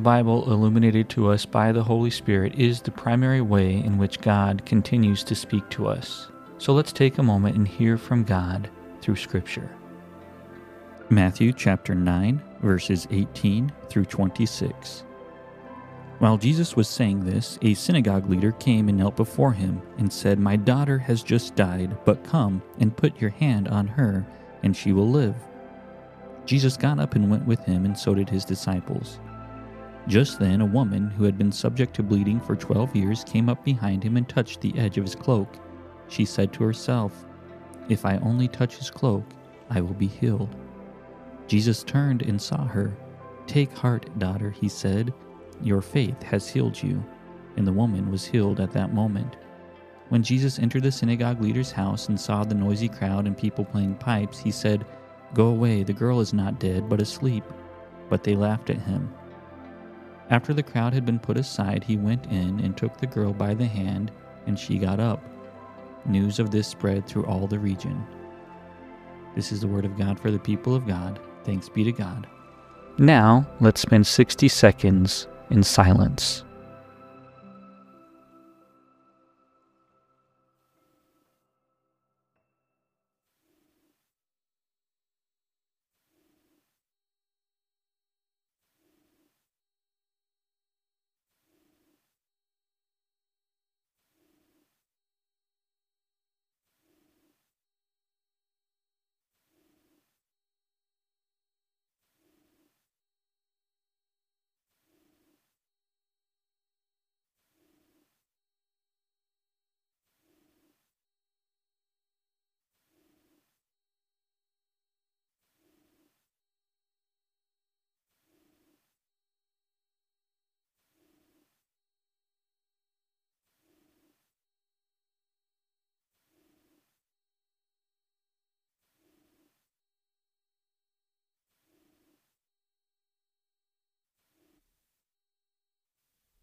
The Bible, illuminated to us by the Holy Spirit, is the primary way in which God continues to speak to us. So let's take a moment and hear from God through Scripture. Matthew chapter 9, verses 18 through 26. While Jesus was saying this, a synagogue leader came and knelt before him and said, My daughter has just died, but come and put your hand on her, and she will live. Jesus got up and went with him, and so did his disciples. Just then, a woman who had been subject to bleeding for twelve years came up behind him and touched the edge of his cloak. She said to herself, If I only touch his cloak, I will be healed. Jesus turned and saw her. Take heart, daughter, he said. Your faith has healed you. And the woman was healed at that moment. When Jesus entered the synagogue leader's house and saw the noisy crowd and people playing pipes, he said, Go away, the girl is not dead, but asleep. But they laughed at him. After the crowd had been put aside, he went in and took the girl by the hand, and she got up. News of this spread through all the region. This is the word of God for the people of God. Thanks be to God. Now, let's spend 60 seconds in silence.